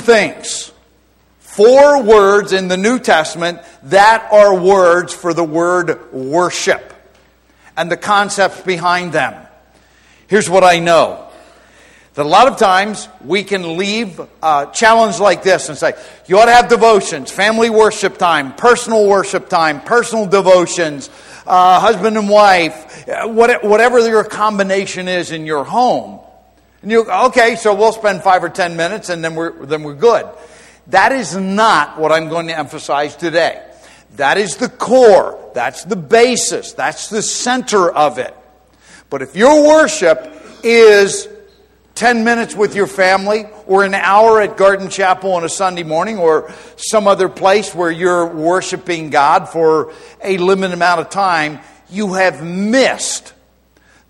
things. Four words in the New Testament that are words for the word worship and the concepts behind them. Here's what I know that a lot of times we can leave a challenge like this and say, you ought to have devotions, family worship time, personal worship time, personal devotions, uh, husband and wife, whatever your combination is in your home. And you, okay, so we'll spend five or ten minutes and then we're, then we're good. That is not what I'm going to emphasize today. That is the core. That's the basis. That's the center of it. But if your worship is 10 minutes with your family, or an hour at Garden Chapel on a Sunday morning, or some other place where you're worshiping God for a limited amount of time, you have missed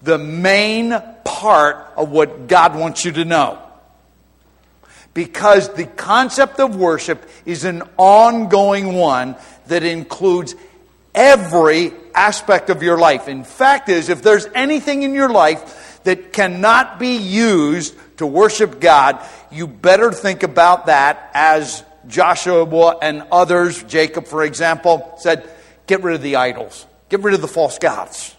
the main part of what God wants you to know because the concept of worship is an ongoing one that includes every aspect of your life. In fact is if there's anything in your life that cannot be used to worship God, you better think about that as Joshua and others, Jacob for example, said, get rid of the idols. Get rid of the false gods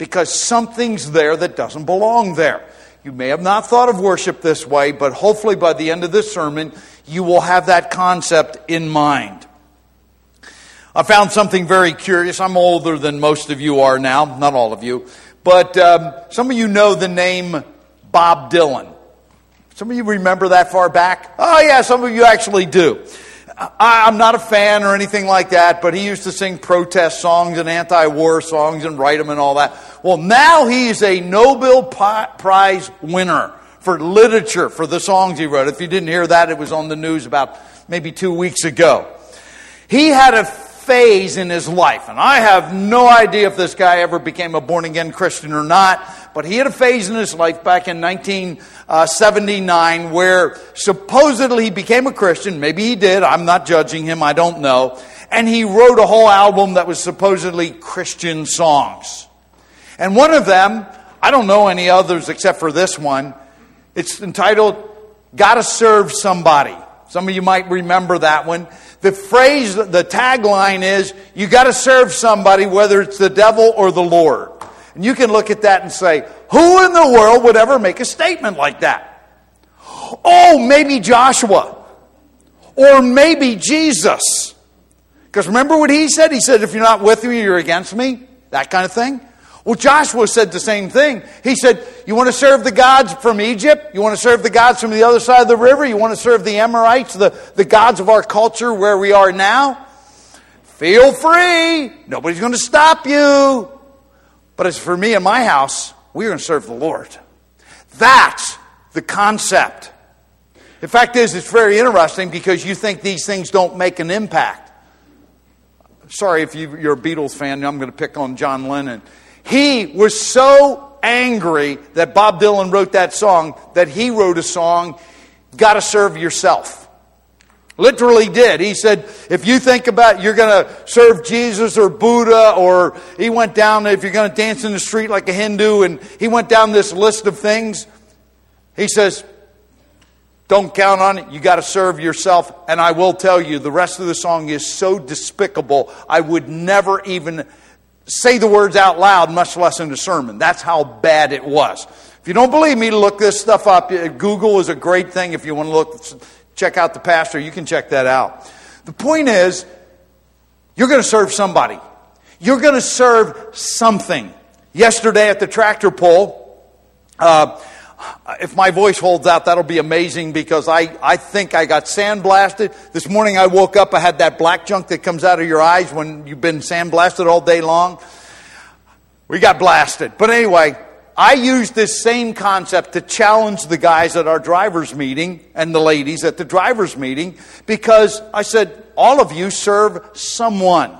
because something's there that doesn't belong there. You may have not thought of worship this way, but hopefully by the end of this sermon, you will have that concept in mind. I found something very curious. I'm older than most of you are now, not all of you, but um, some of you know the name Bob Dylan. Some of you remember that far back? Oh, yeah, some of you actually do. I'm not a fan or anything like that, but he used to sing protest songs and anti war songs and write them and all that. Well, now he's a Nobel Prize winner for literature for the songs he wrote. If you didn't hear that, it was on the news about maybe two weeks ago. He had a phase in his life, and I have no idea if this guy ever became a born again Christian or not, but he had a phase in his life back in 1979 where supposedly he became a Christian. Maybe he did. I'm not judging him. I don't know. And he wrote a whole album that was supposedly Christian songs. And one of them, I don't know any others except for this one, it's entitled Gotta Serve Somebody. Some of you might remember that one. The phrase, the tagline is, you gotta serve somebody, whether it's the devil or the Lord. And you can look at that and say, who in the world would ever make a statement like that? Oh, maybe Joshua. Or maybe Jesus. Because remember what he said? He said, if you're not with me, you're against me. That kind of thing. Well, Joshua said the same thing. He said, You want to serve the gods from Egypt? You want to serve the gods from the other side of the river? You want to serve the Amorites, the, the gods of our culture where we are now? Feel free. Nobody's going to stop you. But as for me and my house, we're going to serve the Lord. That's the concept. The fact is, it's very interesting because you think these things don't make an impact. Sorry if you, are a Beatles fan, I'm going to pick on John Lennon. He was so angry that Bob Dylan wrote that song that he wrote a song, Gotta Serve Yourself. Literally did. He said, if you think about you're going to serve Jesus or Buddha, or he went down, if you're going to dance in the street like a Hindu, and he went down this list of things, he says, don't count on it. You got to serve yourself. And I will tell you, the rest of the song is so despicable, I would never even say the words out loud, much less in a sermon. That's how bad it was. If you don't believe me, look this stuff up. Google is a great thing. If you want to look, check out the pastor, you can check that out. The point is, you're going to serve somebody. You're going to serve something. Yesterday at the tractor pull, uh, if my voice holds out, that'll be amazing because I, I think I got sandblasted. This morning I woke up, I had that black junk that comes out of your eyes when you've been sandblasted all day long. We got blasted. But anyway, I used this same concept to challenge the guys at our driver's meeting and the ladies at the driver's meeting because I said, all of you serve someone.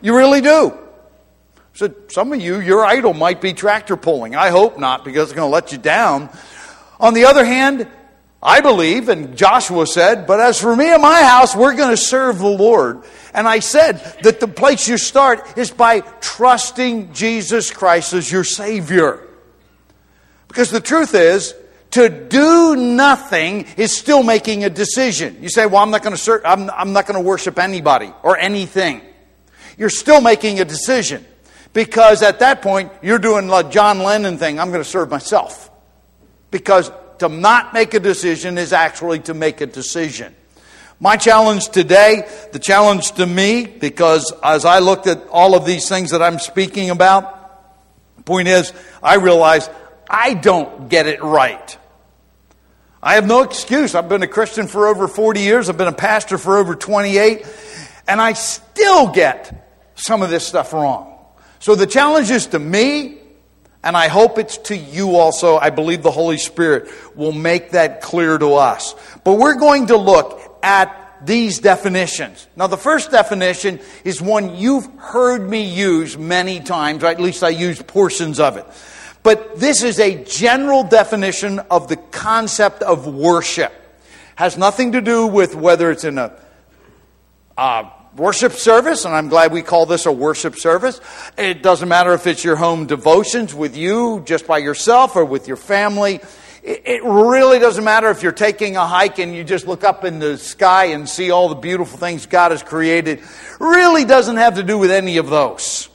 You really do said, Some of you, your idol might be tractor pulling. I hope not, because it's going to let you down. On the other hand, I believe, and Joshua said, but as for me and my house, we're going to serve the Lord. And I said that the place you start is by trusting Jesus Christ as your Savior. Because the truth is, To do nothing is still making a decision. You say, "Well, I'm not going to ser- I'm, I'm not going to worship anybody or anything." You're still making a decision because at that point you're doing the John Lennon thing. I'm going to serve myself because to not make a decision is actually to make a decision. My challenge today, the challenge to me, because as I looked at all of these things that I'm speaking about, point is, I realize I don't get it right. I have no excuse. I've been a Christian for over 40 years, I've been a pastor for over 28, and I still get some of this stuff wrong. So the challenge is to me, and I hope it's to you also. I believe the Holy Spirit will make that clear to us. But we're going to look at these definitions. Now, the first definition is one you've heard me use many times, or at least I use portions of it. But this is a general definition of the concept of worship. Has nothing to do with whether it's in a uh, worship service, and I'm glad we call this a worship service. It doesn't matter if it's your home devotions with you, just by yourself, or with your family. It really doesn't matter if you're taking a hike and you just look up in the sky and see all the beautiful things God has created. Really doesn't have to do with any of those.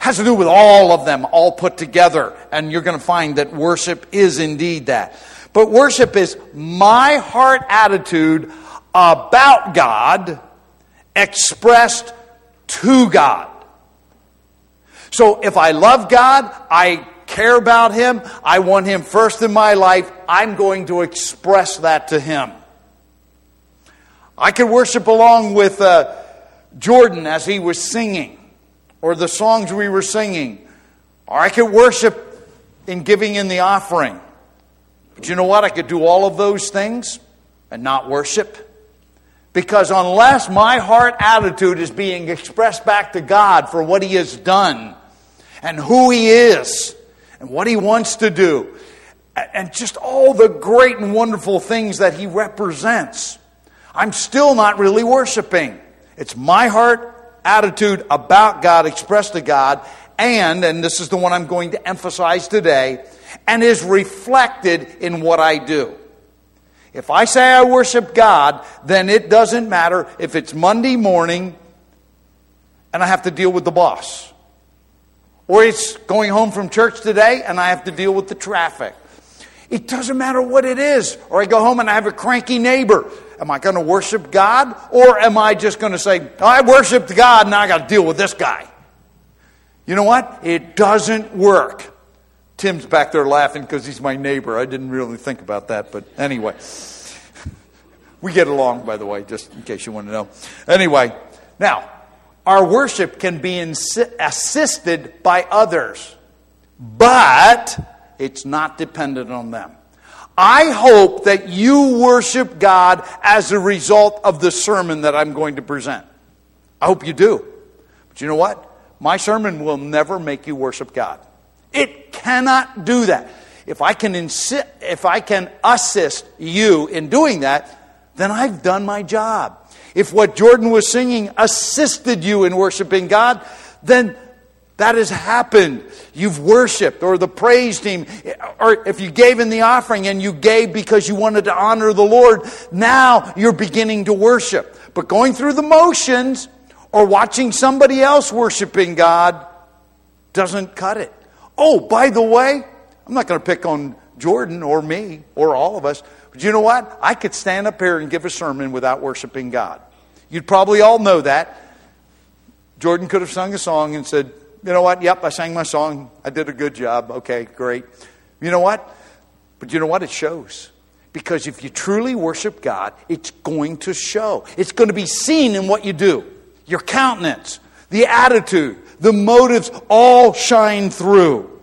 Has to do with all of them, all put together. And you're going to find that worship is indeed that. But worship is my heart attitude about God expressed to God. So if I love God, I care about Him, I want Him first in my life, I'm going to express that to Him. I could worship along with uh, Jordan as he was singing, or the songs we were singing, or I could worship in giving in the offering. But you know what? I could do all of those things and not worship. Because unless my heart attitude is being expressed back to God for what He has done and who He is, and what he wants to do, and just all the great and wonderful things that he represents, I'm still not really worshiping. It's my heart attitude about God expressed to God, and, and this is the one I'm going to emphasize today, and is reflected in what I do. If I say I worship God, then it doesn't matter if it's Monday morning and I have to deal with the boss. Or it's going home from church today and I have to deal with the traffic. It doesn't matter what it is. Or I go home and I have a cranky neighbor. Am I going to worship God? Or am I just going to say, I worshiped God, now I got to deal with this guy? You know what? It doesn't work. Tim's back there laughing because he's my neighbor. I didn't really think about that, but anyway. We get along, by the way, just in case you want to know. Anyway, now, our worship can be assisted by others, but it's not dependent on them. I hope that you worship God as a result of the sermon that I'm going to present. I hope you do. But you know what? My sermon will never make you worship God. It cannot do that. If I can if I can assist you in doing that, then I've done my job. If what Jordan was singing assisted you in worshiping God, then that has happened. You've worshiped, or the praise team, or if you gave in the offering and you gave because you wanted to honor the Lord, now you're beginning to worship. But going through the motions or watching somebody else worshiping God doesn't cut it. Oh, by the way, I'm not going to pick on Jordan or me or all of us. But you know what? I could stand up here and give a sermon without worshiping God. You'd probably all know that. Jordan could have sung a song and said, You know what? Yep, I sang my song. I did a good job. Okay, great. You know what? But you know what? It shows. Because if you truly worship God, it's going to show. It's going to be seen in what you do. Your countenance, the attitude, the motives all shine through.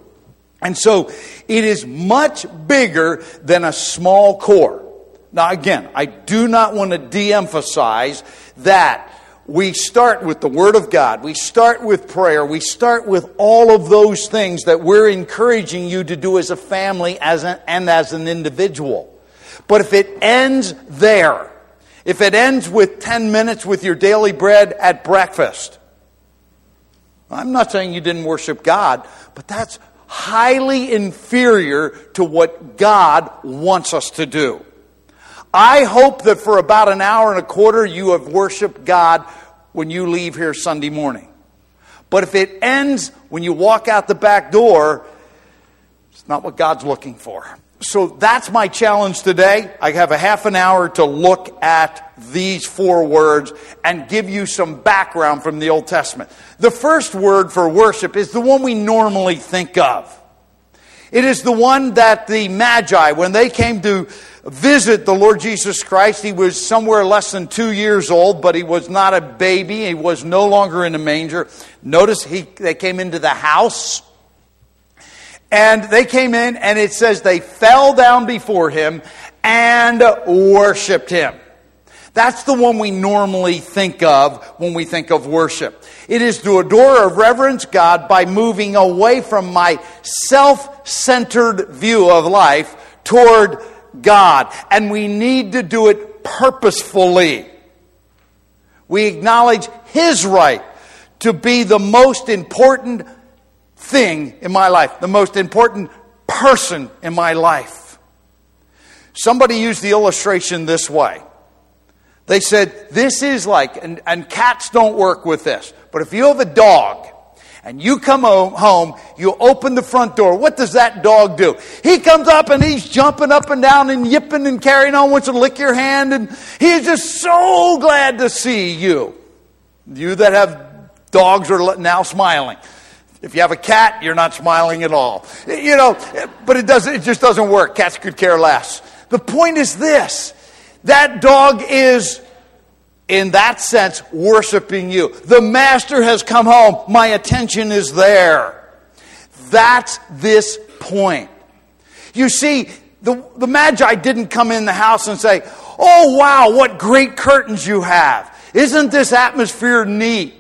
And so it is much bigger than a small core. Now, again, I do not want to de emphasize that we start with the Word of God, we start with prayer, we start with all of those things that we're encouraging you to do as a family as an, and as an individual. But if it ends there, if it ends with 10 minutes with your daily bread at breakfast, I'm not saying you didn't worship God, but that's highly inferior to what God wants us to do. I hope that for about an hour and a quarter you have worshiped God when you leave here Sunday morning. But if it ends when you walk out the back door, it's not what God's looking for. So that's my challenge today. I have a half an hour to look at these four words and give you some background from the Old Testament. The first word for worship is the one we normally think of. It is the one that the Magi, when they came to visit the Lord Jesus Christ, he was somewhere less than two years old, but he was not a baby. He was no longer in a manger. Notice he, they came into the house. And they came in, and it says they fell down before him and worshiped him. That's the one we normally think of when we think of worship. It is to adore or reverence God by moving away from my self centered view of life toward God. And we need to do it purposefully. We acknowledge His right to be the most important thing in my life, the most important person in my life. Somebody used the illustration this way. They said, This is like, and, and cats don't work with this, but if you have a dog and you come home, you open the front door, what does that dog do? He comes up and he's jumping up and down and yipping and carrying on, wants to lick your hand, and he is just so glad to see you. You that have dogs are now smiling. If you have a cat, you're not smiling at all. You know, but it doesn't it just doesn't work. Cats could care less. The point is this. That dog is in that sense worshiping you. The master has come home. My attention is there. That's this point. You see, the, the Magi didn't come in the house and say, Oh, wow, what great curtains you have. Isn't this atmosphere neat?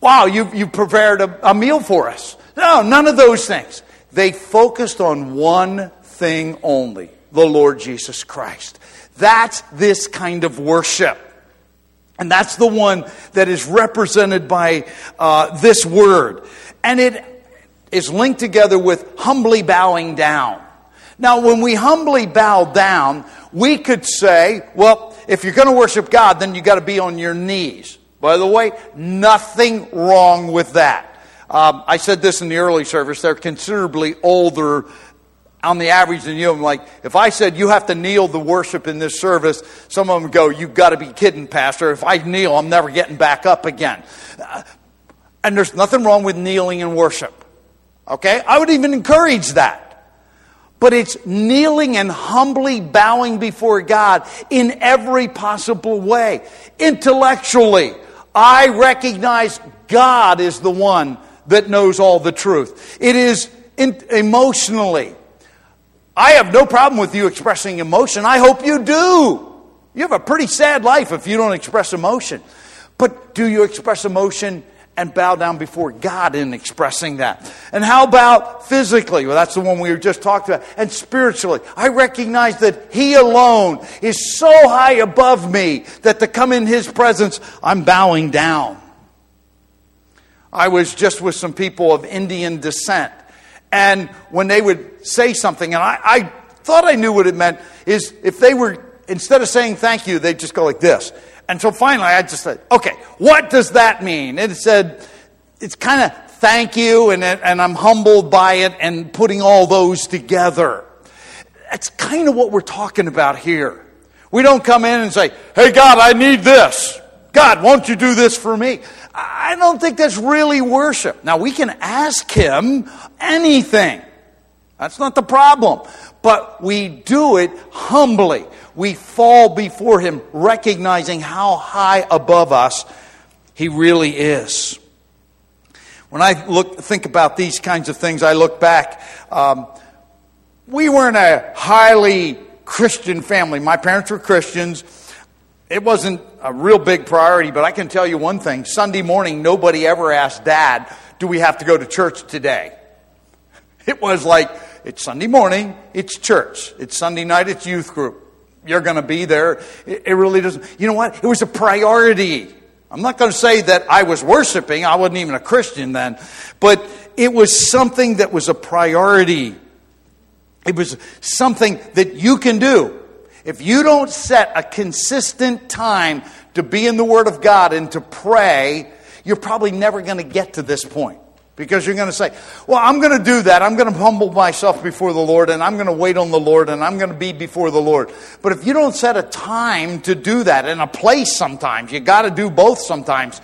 Wow, you, you prepared a, a meal for us. No, none of those things. They focused on one thing only the Lord Jesus Christ. That's this kind of worship. And that's the one that is represented by uh, this word. And it is linked together with humbly bowing down. Now, when we humbly bow down, we could say, well, if you're going to worship God, then you got to be on your knees. By the way, nothing wrong with that. Um, I said this in the early service. They're considerably older on the average than you. I'm like, if I said you have to kneel to worship in this service, some of them go, You've got to be kidding, Pastor. If I kneel, I'm never getting back up again. Uh, and there's nothing wrong with kneeling in worship. Okay? I would even encourage that. But it's kneeling and humbly bowing before God in every possible way. Intellectually, I recognize God is the one that knows all the truth. It is in, emotionally. I have no problem with you expressing emotion. I hope you do. You have a pretty sad life if you don't express emotion. But do you express emotion and bow down before God in expressing that. And how about physically? Well, that's the one we were just talking about. And spiritually, I recognize that He alone is so high above me that to come in His presence, I'm bowing down. I was just with some people of Indian descent. And when they would say something, and I, I thought I knew what it meant, is if they were, instead of saying thank you, they'd just go like this. And so finally, I just said, okay, what does that mean? And it said, it's kind of thank you, and, and I'm humbled by it, and putting all those together. That's kind of what we're talking about here. We don't come in and say, hey, God, I need this. God, won't you do this for me? I don't think that's really worship. Now, we can ask Him anything. That's not the problem. But we do it humbly. We fall before Him, recognizing how high above us He really is. When I look, think about these kinds of things, I look back. Um, we weren't a highly Christian family. My parents were Christians. It wasn't a real big priority, but I can tell you one thing. Sunday morning, nobody ever asked Dad, Do we have to go to church today? It was like, it's Sunday morning, it's church. It's Sunday night, it's youth group. You're going to be there. It, really doesn't. You know what? It was a priority. I'm not going to say that I was worshiping. I wasn't even a Christian then. But it was something that was a priority. It was something that you can do. If you don't set a consistent time to be in the Word of God and to pray, you're probably never going to get to this point. Because you're going to say, Well, I'm going to do that. I'm going to humble myself before the Lord, and I'm going to wait on the Lord, and I'm going to be before the Lord. But if you don't set a time to do that, and a place sometimes, you got to do both sometimes.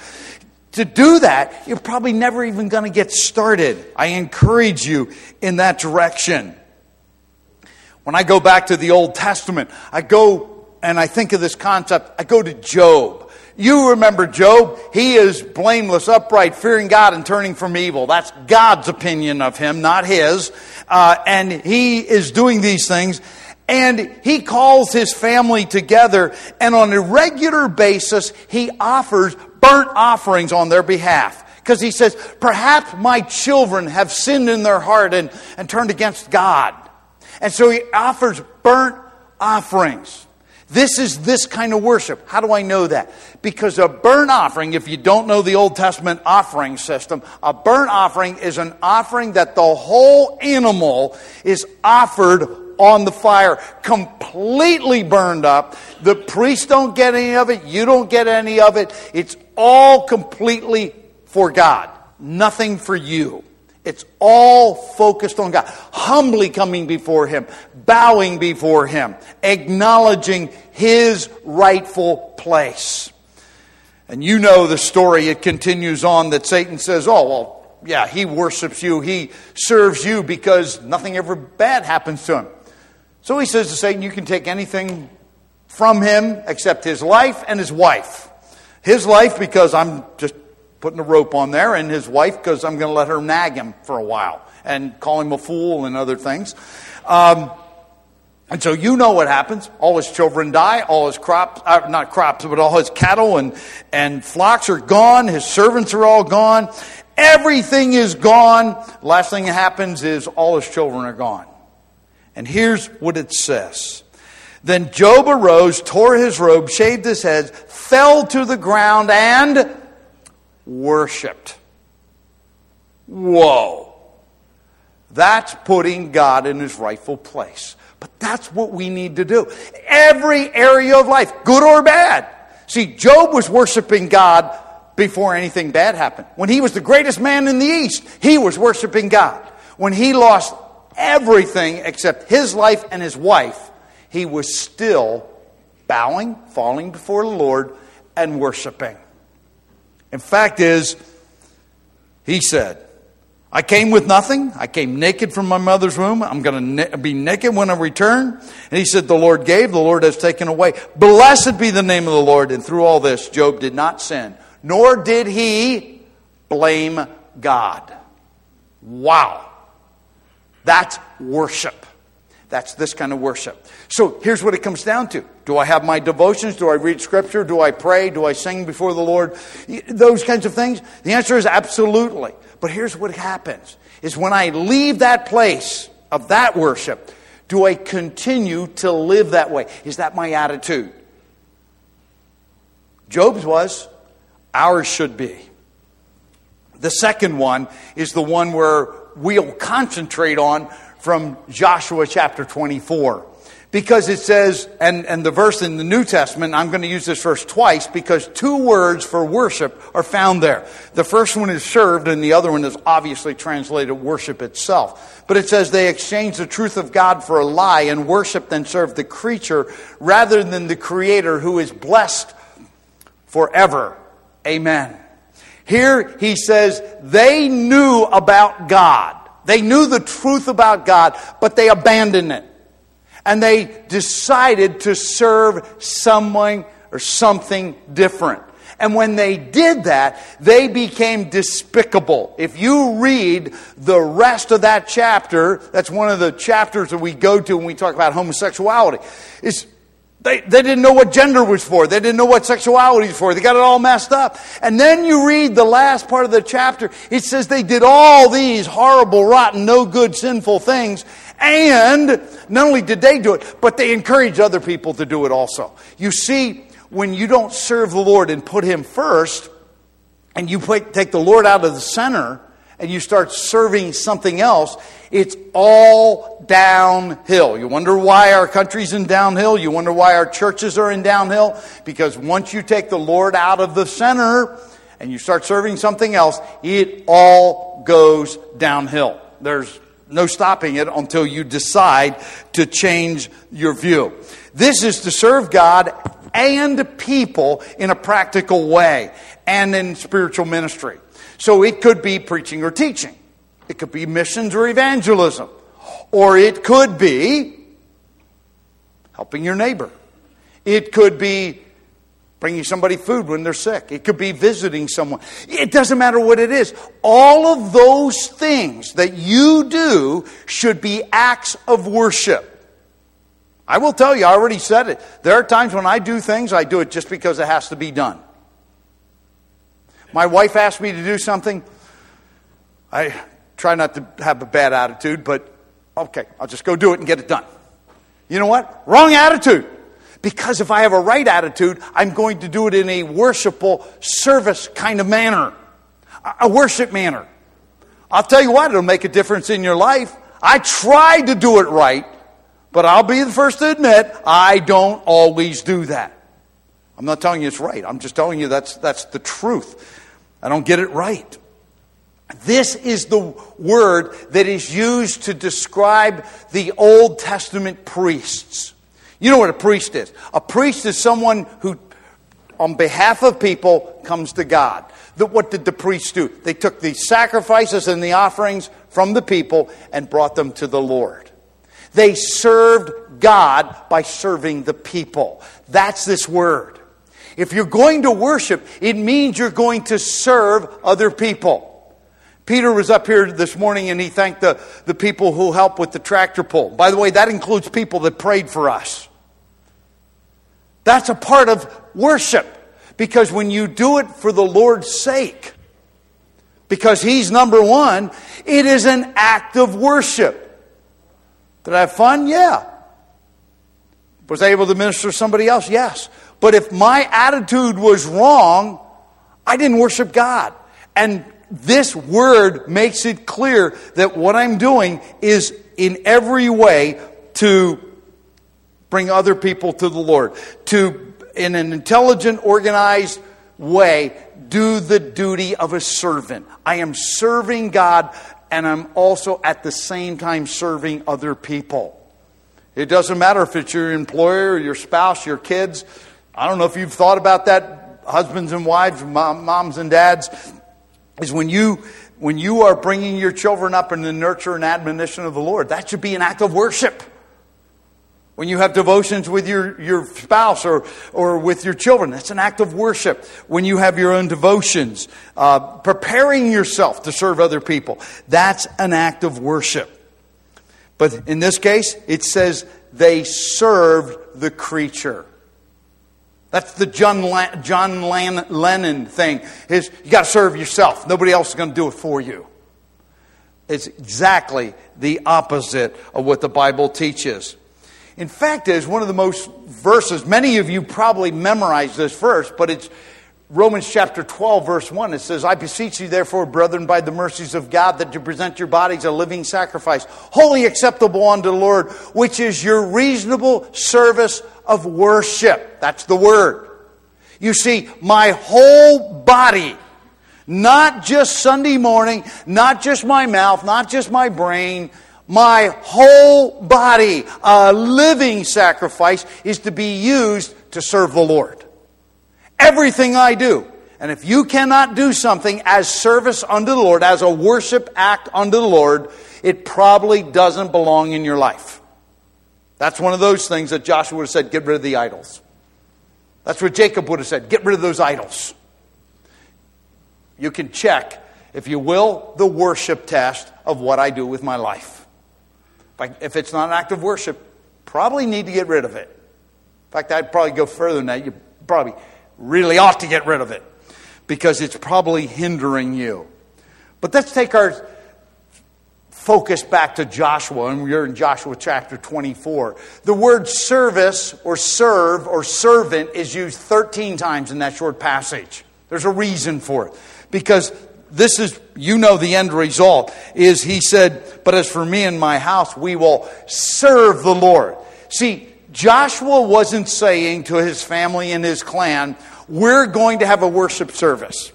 To do that, you're probably never even going to get started. I encourage you in that direction. When I go back to the Old Testament, I go and I think of this concept, I go to Job. You remember Job. He is blameless, upright, fearing God, and turning from evil. That's God's opinion of him, not his. Uh, and he is doing these things. And he calls his family together, and on a regular basis, he offers burnt offerings on their behalf. Because he says, Perhaps my children have sinned in their heart and, and turned against God. And so he offers burnt offerings. This is this kind of worship. How do I know that? Because a burnt offering, if you don't know the Old Testament offering system, a burnt offering is an offering that the whole animal is offered on the fire, completely burned up. The priests don't get any of it, you don't get any of it. It's all completely for God, nothing for you. It's all focused on God. Humbly coming before Him, bowing before Him, acknowledging His rightful place. And you know the story, it continues on that Satan says, Oh, well, yeah, he worships you, he serves you because nothing ever bad happens to him. So he says to Satan, You can take anything from him except his life and his wife. His life because I'm just putting a rope on there, and his wife because I'm going to let her nag him for a while and call him a fool and other things. Um, and so you know what happens. All his children die. All his crops, uh, not crops, but all his cattle and, and flocks are gone. His servants are all gone. Everything is gone. Last thing that happens is all his children are gone. And here's what it says. Then Job arose, tore his robe, shaved his head, fell to the ground, and worshiped. Whoa. That's putting God in his rightful place. But that's what we need to do. Every area of life, good or bad. See, Job was worshiping God before anything bad happened. When he was the greatest man in the East, he was worshiping God. When he lost everything except his life and his wife, he was still bowing, falling before the Lord, and worshiping. In fact is, he said, I came with nothing. I came naked from my mother's womb. I'm going to be naked when I return. And he said, The Lord gave, the Lord has taken away. Blessed be the name of the Lord. And through all this, Job did not sin, nor did he blame God. Wow. That's worship. That's this kind of worship. So here's what it comes down to. Do I have my devotions? Do I read scripture? Do I pray? Do I sing before the Lord? Those kinds of things? The answer is absolutely. But here's what happens is when I leave that place of that worship, do I continue to live that way? Is that my attitude? Job's was, ours should be. The second one is the one where we'll concentrate on from Joshua chapter 24. Because it says, and, and the verse in the New Testament, I'm going to use this verse twice because two words for worship are found there. The first one is served, and the other one is obviously translated worship itself. But it says they exchanged the truth of God for a lie and worshiped and served the creature rather than the Creator who is blessed forever. Amen. Here he says they knew about God. They knew the truth about God, but they abandoned it. And they decided to serve someone or something different. And when they did that, they became despicable. If you read the rest of that chapter, that's one of the chapters that we go to when we talk about homosexuality. It's they, they didn't know what gender was for. They didn't know what sexuality was for. They got it all messed up. And then you read the last part of the chapter. It says they did all these horrible, rotten, no good, sinful things. And not only did they do it, but they encouraged other people to do it also. You see, when you don't serve the Lord and put Him first, and you take the Lord out of the center, and you start serving something else, it's all downhill. You wonder why our country's in downhill? You wonder why our churches are in downhill? Because once you take the Lord out of the center and you start serving something else, it all goes downhill. There's no stopping it until you decide to change your view. This is to serve God and people in a practical way and in spiritual ministry. So it could be preaching or teaching. It could be missions or evangelism. Or it could be helping your neighbor. It could be bringing somebody food when they're sick. It could be visiting someone. It doesn't matter what it is. All of those things that you do should be acts of worship. I will tell you, I already said it. There are times when I do things, I do it just because it has to be done. My wife asked me to do something. I try not to have a bad attitude, but okay, I'll just go do it and get it done. You know what? Wrong attitude. Because if I have a right attitude, I'm going to do it in a worshipful service kind of manner, a worship manner. I'll tell you what, it'll make a difference in your life. I tried to do it right, but I'll be the first to admit I don't always do that. I'm not telling you it's right. I'm just telling you that's, that's the truth. I don't get it right. This is the word that is used to describe the Old Testament priests. You know what a priest is? A priest is someone who, on behalf of people, comes to God. The, what did the priests do? They took the sacrifices and the offerings from the people and brought them to the Lord. They served God by serving the people. That's this word. If you're going to worship, it means you're going to serve other people. Peter was up here this morning and he thanked the, the people who helped with the tractor pull. By the way, that includes people that prayed for us. That's a part of worship. Because when you do it for the Lord's sake, because He's number one, it is an act of worship. Did I have fun? Yeah. Was I able to minister to somebody else? Yes. But if my attitude was wrong, I didn't worship God. And this word makes it clear that what I'm doing is in every way to bring other people to the Lord, to, in an intelligent, organized way, do the duty of a servant. I am serving God and I'm also at the same time serving other people. It doesn't matter if it's your employer, your spouse, your kids. I don't know if you've thought about that, husbands and wives, moms and dads, is when you when you are bringing your children up in the nurture and admonition of the Lord, that should be an act of worship. When you have devotions with your, your spouse or, or with your children, that's an act of worship. When you have your own devotions, uh, preparing yourself to serve other people, that's an act of worship. But in this case, it says they served the creature. That's the John, John Lennon thing. Is you got to serve yourself. Nobody else is going to do it for you. It's exactly the opposite of what the Bible teaches. In fact, it's one of the most verses, many of you probably memorized this verse, but it's Romans chapter 12, verse 1. It says, I beseech you, therefore, brethren, by the mercies of God, that you present your bodies a living sacrifice, holy acceptable unto the Lord, which is your reasonable service of worship. That's the word. You see, my whole body, not just Sunday morning, not just my mouth, not just my brain, my whole body, a living sacrifice, is to be used to serve the Lord. Everything I do. And if you cannot do something as service unto the Lord, as a worship act unto the Lord, it probably doesn't belong in your life. That's one of those things that Joshua would have said, get rid of the idols. That's what Jacob would have said, get rid of those idols. You can check, if you will, the worship test of what I do with my life. If it's not an act of worship, probably need to get rid of it. In fact, I'd probably go further than that. You probably really ought to get rid of it because it's probably hindering you. But let's take our focus back to Joshua, and we're in Joshua chapter 24. The word service or serve or servant is used 13 times in that short passage. There's a reason for it. Because this is, you know, the end result is he said, But as for me and my house, we will serve the Lord. See, Joshua wasn't saying to his family and his clan, We're going to have a worship service.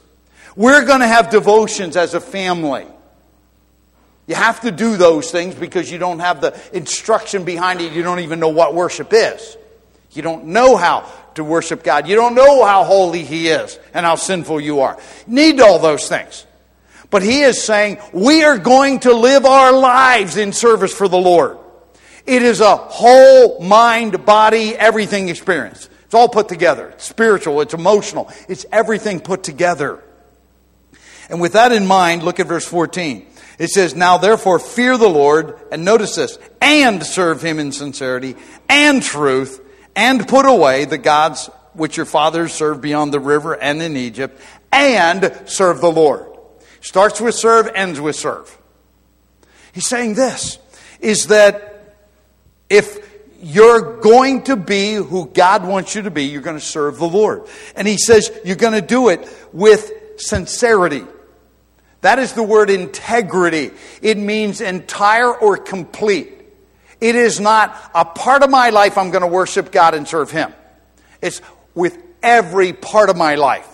We're going to have devotions as a family. You have to do those things because you don't have the instruction behind it. You don't even know what worship is. You don't know how to worship God. You don't know how holy He is and how sinful you are. Need all those things. But He is saying, we are going to live our lives in service for the Lord. It is a whole mind, body, everything experience. It's all put together. It's spiritual, it's emotional, it's everything put together. And with that in mind, look at verse 14. It says, Now therefore fear the Lord, and notice this, and serve him in sincerity and truth, and put away the gods which your fathers served beyond the river and in Egypt, and serve the Lord. Starts with serve, ends with serve. He's saying this is that if you're going to be who God wants you to be, you're going to serve the Lord. And he says you're going to do it with sincerity. That is the word integrity. It means entire or complete. It is not a part of my life I'm going to worship God and serve Him. It's with every part of my life.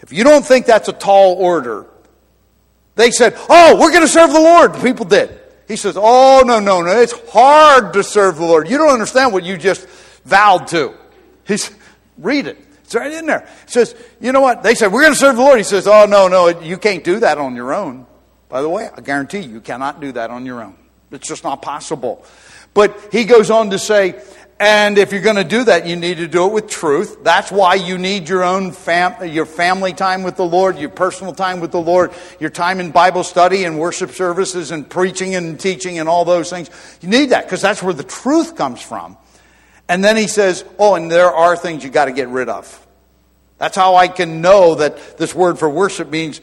If you don't think that's a tall order, they said, Oh, we're going to serve the Lord. The people did. He says, Oh, no, no, no. It's hard to serve the Lord. You don't understand what you just vowed to. He He's, read it. It's right in there. He says, You know what? They said, We're going to serve the Lord. He says, Oh, no, no. You can't do that on your own. By the way, I guarantee you, you cannot do that on your own. It's just not possible. But he goes on to say, and if you're going to do that, you need to do it with truth. That's why you need your own fam- your family time with the Lord, your personal time with the Lord, your time in Bible study and worship services and preaching and teaching and all those things. You need that because that's where the truth comes from. And then he says, "Oh, and there are things you got to get rid of." That's how I can know that this word for worship means,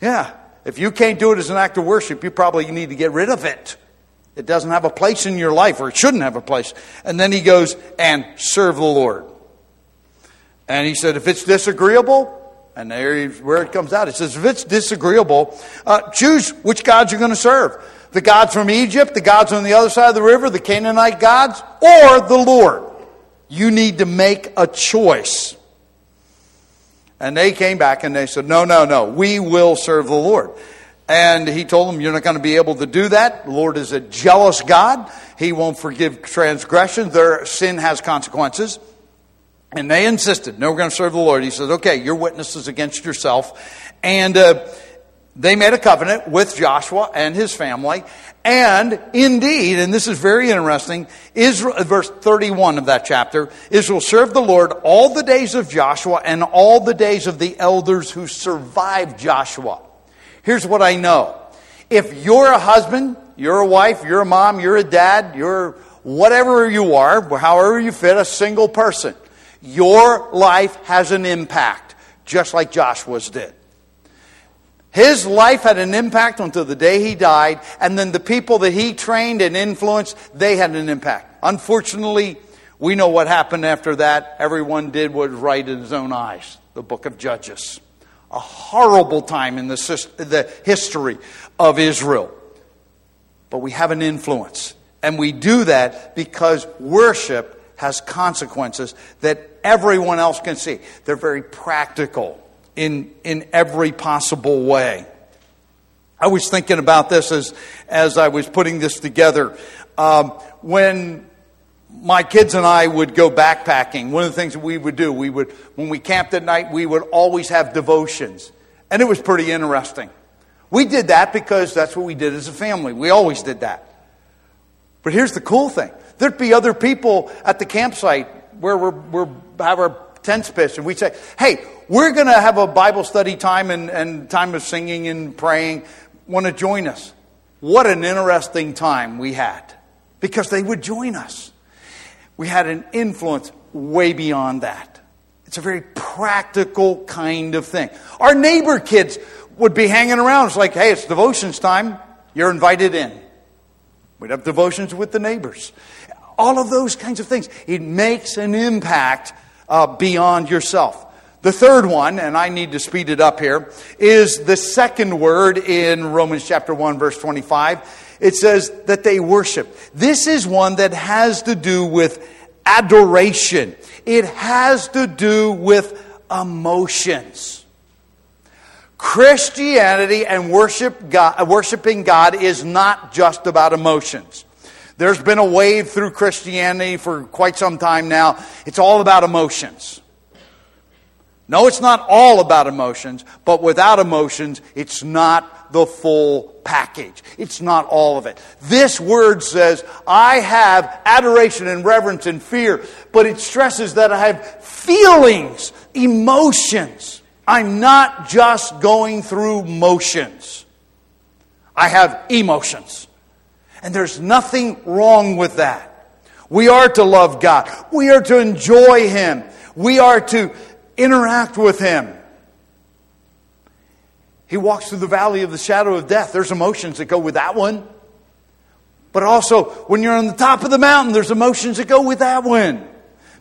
yeah, if you can't do it as an act of worship, you probably need to get rid of it. It doesn't have a place in your life, or it shouldn't have a place. And then he goes, and serve the Lord. And he said, if it's disagreeable, and there where it comes out, it says, if it's disagreeable, uh, choose which gods you're going to serve. The gods from Egypt, the gods on the other side of the river, the Canaanite gods, or the Lord. You need to make a choice. And they came back and they said, no, no, no, we will serve the Lord. And he told them, You're not going to be able to do that. The Lord is a jealous God. He won't forgive transgressions. Their sin has consequences. And they insisted, No, we're going to serve the Lord. He says, Okay, you're witnesses against yourself. And uh, they made a covenant with Joshua and his family. And indeed, and this is very interesting, Israel, verse 31 of that chapter, Israel served the Lord all the days of Joshua and all the days of the elders who survived Joshua. Here's what I know. If you're a husband, you're a wife, you're a mom, you're a dad, you're whatever you are, however you fit, a single person, your life has an impact, just like Joshua's did. His life had an impact until the day he died, and then the people that he trained and influenced, they had an impact. Unfortunately, we know what happened after that. Everyone did what was right in his own eyes. The book of Judges a horrible time in the, the history of Israel. But we have an influence. And we do that because worship has consequences that everyone else can see. They're very practical in, in every possible way. I was thinking about this as, as I was putting this together. Um, when my kids and I would go backpacking. One of the things that we would do, we would, when we camped at night, we would always have devotions. And it was pretty interesting. We did that because that's what we did as a family. We always did that. But here's the cool thing there'd be other people at the campsite where we're, we're have our tents pitched, and we'd say, hey, we're going to have a Bible study time and, and time of singing and praying. Want to join us? What an interesting time we had because they would join us we had an influence way beyond that. It's a very practical kind of thing. Our neighbor kids would be hanging around. It's like, hey, it's devotions time. You're invited in. We'd have devotions with the neighbors. All of those kinds of things. It makes an impact uh, beyond yourself. The third one, and I need to speed it up here, is the second word in Romans chapter 1, verse 25. It says that they worship. This is one that has to do with adoration, it has to do with emotions. Christianity and worship God, worshiping God is not just about emotions. There's been a wave through Christianity for quite some time now. It's all about emotions. No, it's not all about emotions, but without emotions, it's not the full package. It's not all of it. This word says, I have adoration and reverence and fear, but it stresses that I have feelings, emotions. I'm not just going through motions. I have emotions. And there's nothing wrong with that. We are to love God. We are to enjoy Him. We are to interact with him. He walks through the valley of the shadow of death. There's emotions that go with that one. But also, when you're on the top of the mountain, there's emotions that go with that one.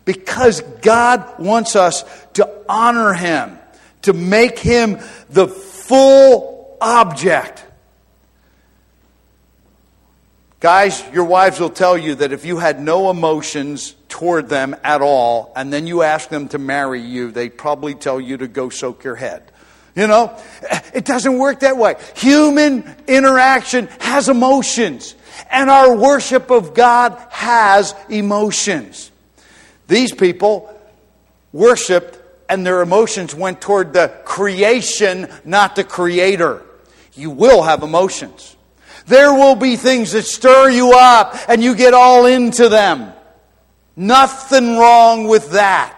Because God wants us to honor Him, to make Him the full object. Guys, your wives will tell you that if you had no emotions toward them at all, and then you ask them to marry you, they'd probably tell you to go soak your head. You know, it doesn't work that way. Human interaction has emotions, and our worship of God has emotions. These people worshiped, and their emotions went toward the creation, not the creator. You will have emotions. There will be things that stir you up, and you get all into them. Nothing wrong with that.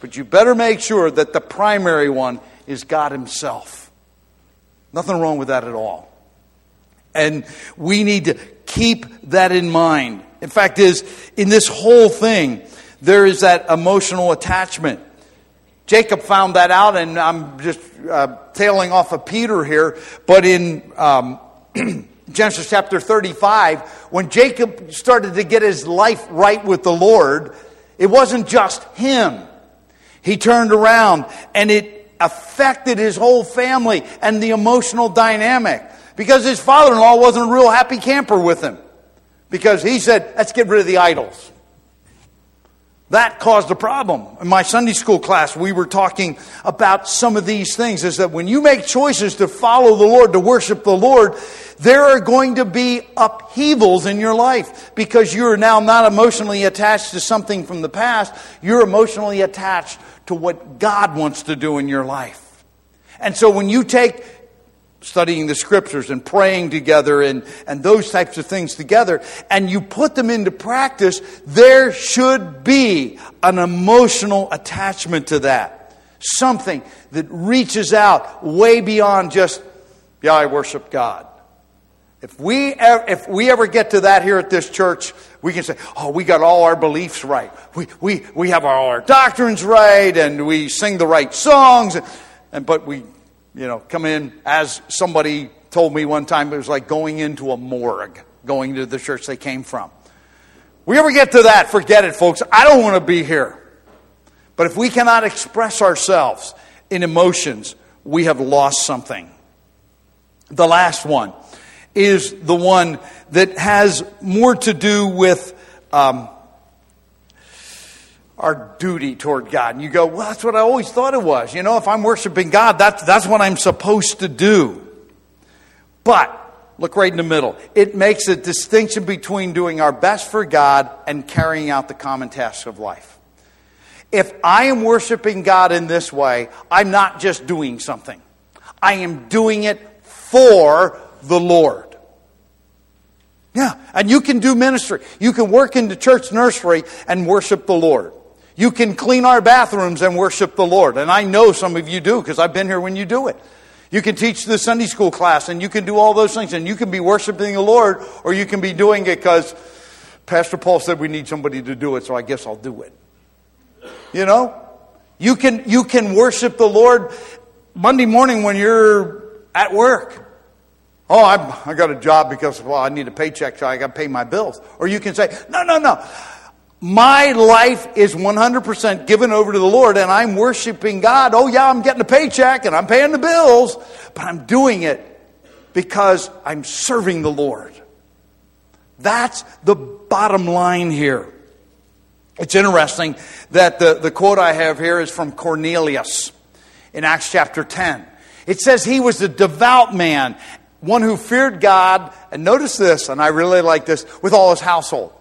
But you better make sure that the primary one is God Himself. Nothing wrong with that at all. And we need to keep that in mind. In fact, is in this whole thing, there is that emotional attachment. Jacob found that out, and I'm just uh, tailing off of Peter here, but in um, Genesis chapter 35, when Jacob started to get his life right with the Lord, it wasn't just him. He turned around and it affected his whole family and the emotional dynamic because his father in law wasn't a real happy camper with him because he said, Let's get rid of the idols. That caused a problem. In my Sunday school class, we were talking about some of these things is that when you make choices to follow the Lord, to worship the Lord, there are going to be upheavals in your life because you're now not emotionally attached to something from the past. You're emotionally attached to what God wants to do in your life. And so when you take studying the scriptures and praying together and, and those types of things together, and you put them into practice, there should be an emotional attachment to that. Something that reaches out way beyond just, yeah, I worship God. If we, ever, if we ever get to that here at this church, we can say, oh, we got all our beliefs right. We, we, we have all our doctrines right, and we sing the right songs, and, and but we you know, come in as somebody told me one time it was like going into a morgue, going to the church they came from. We ever get to that, forget it, folks. I don't want to be here. But if we cannot express ourselves in emotions, we have lost something. The last one is the one that has more to do with um, our duty toward God. And you go, well, that's what I always thought it was. You know, if I'm worshiping God, that's, that's what I'm supposed to do. But, look right in the middle. It makes a distinction between doing our best for God and carrying out the common tasks of life. If I am worshiping God in this way, I'm not just doing something. I am doing it for the Lord. Yeah, and you can do ministry. You can work in the church nursery and worship the Lord. You can clean our bathrooms and worship the Lord. And I know some of you do because I've been here when you do it. You can teach the Sunday school class and you can do all those things and you can be worshiping the Lord or you can be doing it because Pastor Paul said we need somebody to do it, so I guess I'll do it. You know? You can, you can worship the Lord Monday morning when you're at work. Oh, i I got a job because, well, I need a paycheck, so I got to pay my bills. Or you can say, no, no, no. My life is 100% given over to the Lord and I'm worshiping God. Oh, yeah, I'm getting a paycheck and I'm paying the bills, but I'm doing it because I'm serving the Lord. That's the bottom line here. It's interesting that the, the quote I have here is from Cornelius in Acts chapter 10. It says he was a devout man, one who feared God, and notice this, and I really like this, with all his household.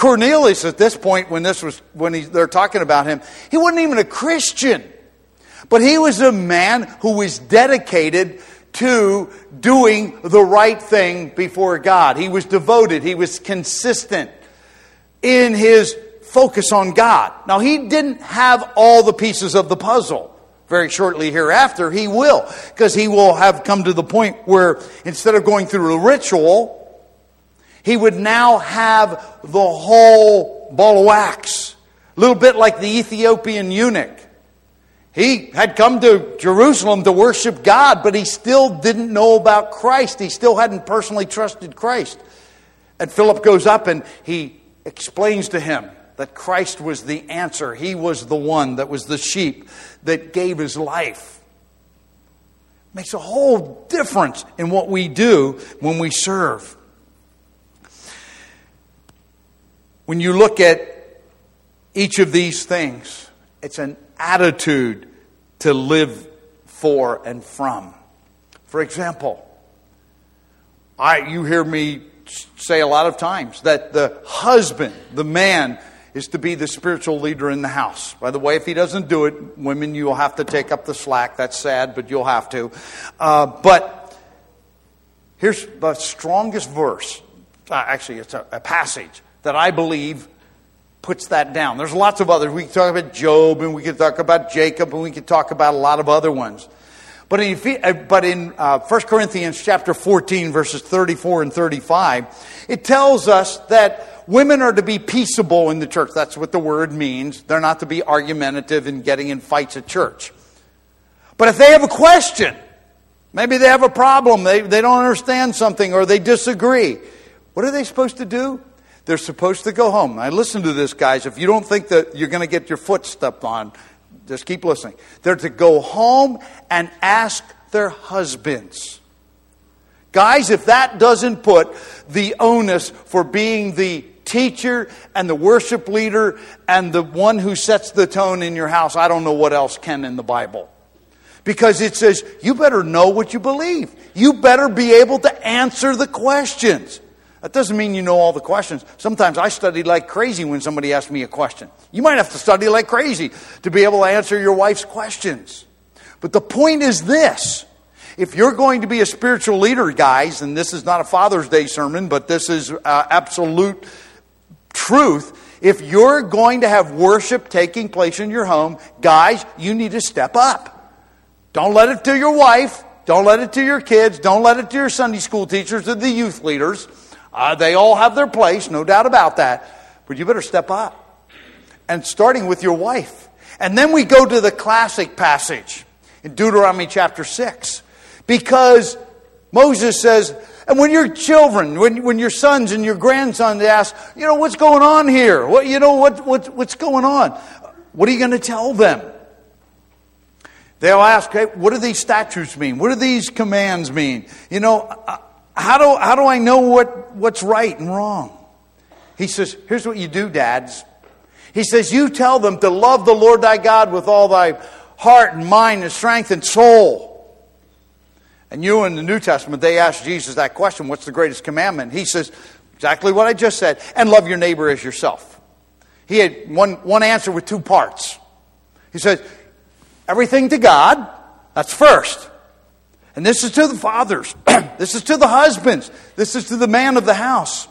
Cornelius, at this point, when this was when he, they're talking about him, he wasn't even a Christian, but he was a man who was dedicated to doing the right thing before God. He was devoted. He was consistent in his focus on God. Now, he didn't have all the pieces of the puzzle. Very shortly hereafter, he will, because he will have come to the point where instead of going through a ritual, he would now have the whole ball of wax. A little bit like the Ethiopian eunuch. He had come to Jerusalem to worship God, but he still didn't know about Christ. He still hadn't personally trusted Christ. And Philip goes up and he explains to him that Christ was the answer. He was the one that was the sheep that gave his life. Makes a whole difference in what we do when we serve. When you look at each of these things, it's an attitude to live for and from. For example, I, you hear me say a lot of times that the husband, the man, is to be the spiritual leader in the house. By the way, if he doesn't do it, women, you'll have to take up the slack. That's sad, but you'll have to. Uh, but here's the strongest verse. Uh, actually, it's a, a passage that I believe puts that down. There's lots of others. We can talk about Job and we can talk about Jacob and we can talk about a lot of other ones. But in, uh, but in uh, 1 Corinthians chapter 14, verses 34 and 35, it tells us that women are to be peaceable in the church. That's what the word means. They're not to be argumentative and getting in fights at church. But if they have a question, maybe they have a problem, they, they don't understand something, or they disagree, what are they supposed to do? They're supposed to go home. Now, listen to this, guys. If you don't think that you're going to get your foot stepped on, just keep listening. They're to go home and ask their husbands. Guys, if that doesn't put the onus for being the teacher and the worship leader and the one who sets the tone in your house, I don't know what else can in the Bible. Because it says, you better know what you believe. You better be able to answer the questions. That doesn't mean you know all the questions. Sometimes I study like crazy when somebody asks me a question. You might have to study like crazy to be able to answer your wife's questions. But the point is this. If you're going to be a spiritual leader, guys, and this is not a Father's Day sermon, but this is uh, absolute truth. If you're going to have worship taking place in your home, guys, you need to step up. Don't let it to your wife. Don't let it to your kids. Don't let it to your Sunday school teachers or the youth leaders. Uh, they all have their place, no doubt about that. But you better step up. And starting with your wife. And then we go to the classic passage in Deuteronomy chapter 6. Because Moses says, and when your children, when, when your sons and your grandsons ask, you know, what's going on here? What, you know, what, what, what's going on? What are you going to tell them? They'll ask, hey, what do these statutes mean? What do these commands mean? You know, how do, how do I know what, what's right and wrong? He says, Here's what you do, dads. He says, You tell them to love the Lord thy God with all thy heart and mind and strength and soul. And you in the New Testament, they asked Jesus that question What's the greatest commandment? He says, Exactly what I just said, and love your neighbor as yourself. He had one, one answer with two parts. He says, Everything to God, that's first. And this is to the fathers. this is to the husbands. This is to the man of the house.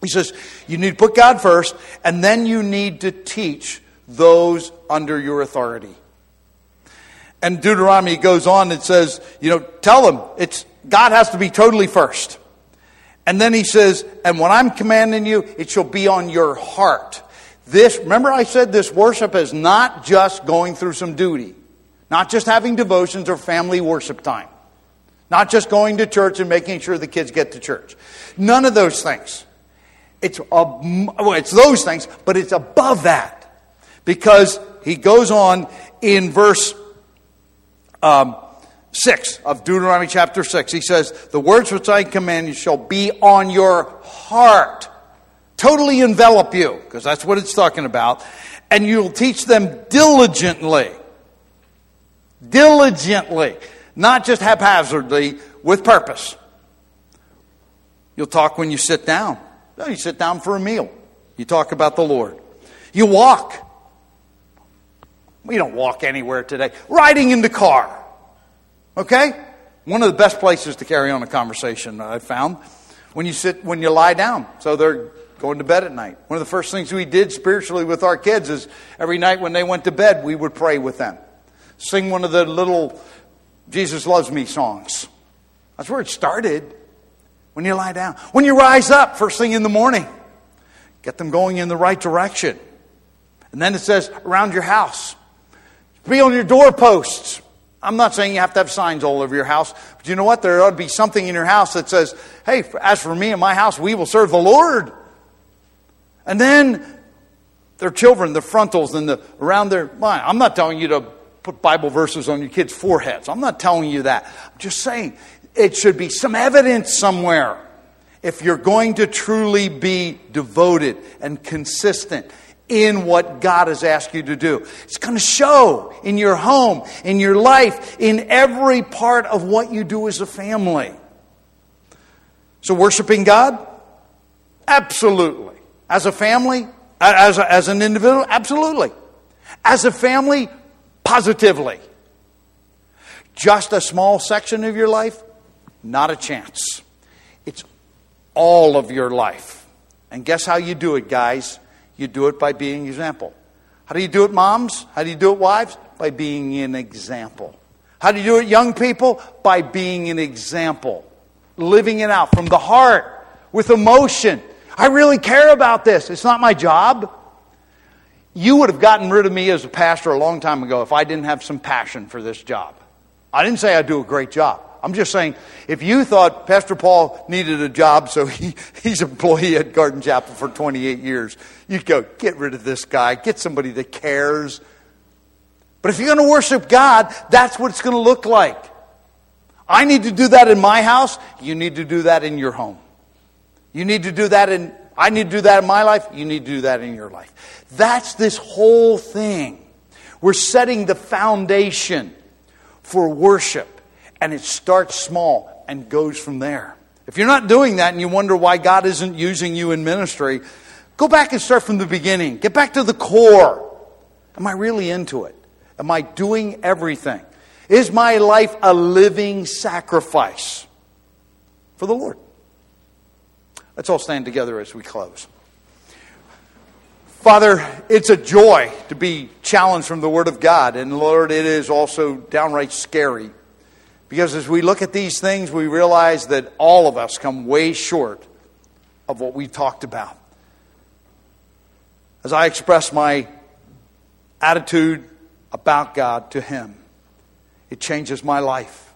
He says, you need to put God first, and then you need to teach those under your authority. And Deuteronomy goes on and says, you know, tell them it's God has to be totally first. And then he says, and when I'm commanding you, it shall be on your heart. This, remember I said this worship is not just going through some duty. Not just having devotions or family worship time. Not just going to church and making sure the kids get to church. None of those things. It's, a, well, it's those things, but it's above that. Because he goes on in verse um, 6 of Deuteronomy chapter 6. He says, The words which I command you shall be on your heart. Totally envelop you, because that's what it's talking about. And you'll teach them diligently. Diligently. Not just haphazardly, with purpose. You'll talk when you sit down. You sit down for a meal. You talk about the Lord. You walk. We don't walk anywhere today. Riding in the car. Okay? One of the best places to carry on a conversation I found when you sit when you lie down. So they're going to bed at night. One of the first things we did spiritually with our kids is every night when they went to bed, we would pray with them. Sing one of the little Jesus loves me songs. That's where it started. When you lie down, when you rise up first thing in the morning, get them going in the right direction. And then it says around your house, be on your doorposts. I'm not saying you have to have signs all over your house, but you know what? There ought to be something in your house that says, hey, as for me and my house, we will serve the Lord. And then their children, the frontals and the around their mind. I'm not telling you to put Bible verses on your kids' foreheads. I'm not telling you that. I'm just saying it should be some evidence somewhere. If you're going to truly be devoted and consistent in what God has asked you to do, it's going to show in your home, in your life, in every part of what you do as a family. So, worshiping God? Absolutely. As a family? As, a, as an individual? Absolutely. As a family? Positively. Just a small section of your life? Not a chance. It's all of your life. And guess how you do it, guys? You do it by being an example. How do you do it, moms? How do you do it, wives? By being an example. How do you do it, young people? By being an example. Living it out from the heart, with emotion. I really care about this. It's not my job. You would have gotten rid of me as a pastor a long time ago if I didn't have some passion for this job. I didn't say I do a great job. I'm just saying, if you thought Pastor Paul needed a job, so he, he's employee at Garden Chapel for 28 years, you'd go, get rid of this guy, get somebody that cares. But if you're going to worship God, that's what it's going to look like. I need to do that in my house, you need to do that in your home. You need to do that in, I need to do that in my life, you need to do that in your life. That's this whole thing. We're setting the foundation for worship. And it starts small and goes from there. If you're not doing that and you wonder why God isn't using you in ministry, go back and start from the beginning. Get back to the core. Am I really into it? Am I doing everything? Is my life a living sacrifice for the Lord? Let's all stand together as we close. Father, it's a joy to be challenged from the Word of God, and Lord, it is also downright scary because as we look at these things, we realize that all of us come way short of what we talked about. As I express my attitude about God to Him, it changes my life.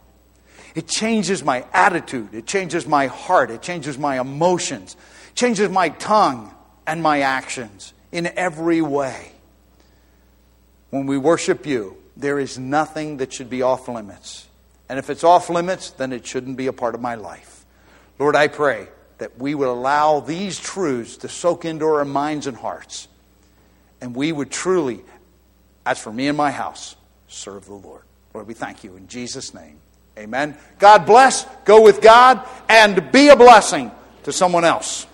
It changes my attitude. It changes my heart. It changes my emotions. It changes my tongue and my actions in every way. When we worship you, there is nothing that should be off limits. And if it's off limits, then it shouldn't be a part of my life. Lord, I pray that we would allow these truths to soak into our minds and hearts. And we would truly, as for me and my house, serve the Lord. Lord, we thank you in Jesus' name. Amen. God bless. Go with God and be a blessing to someone else.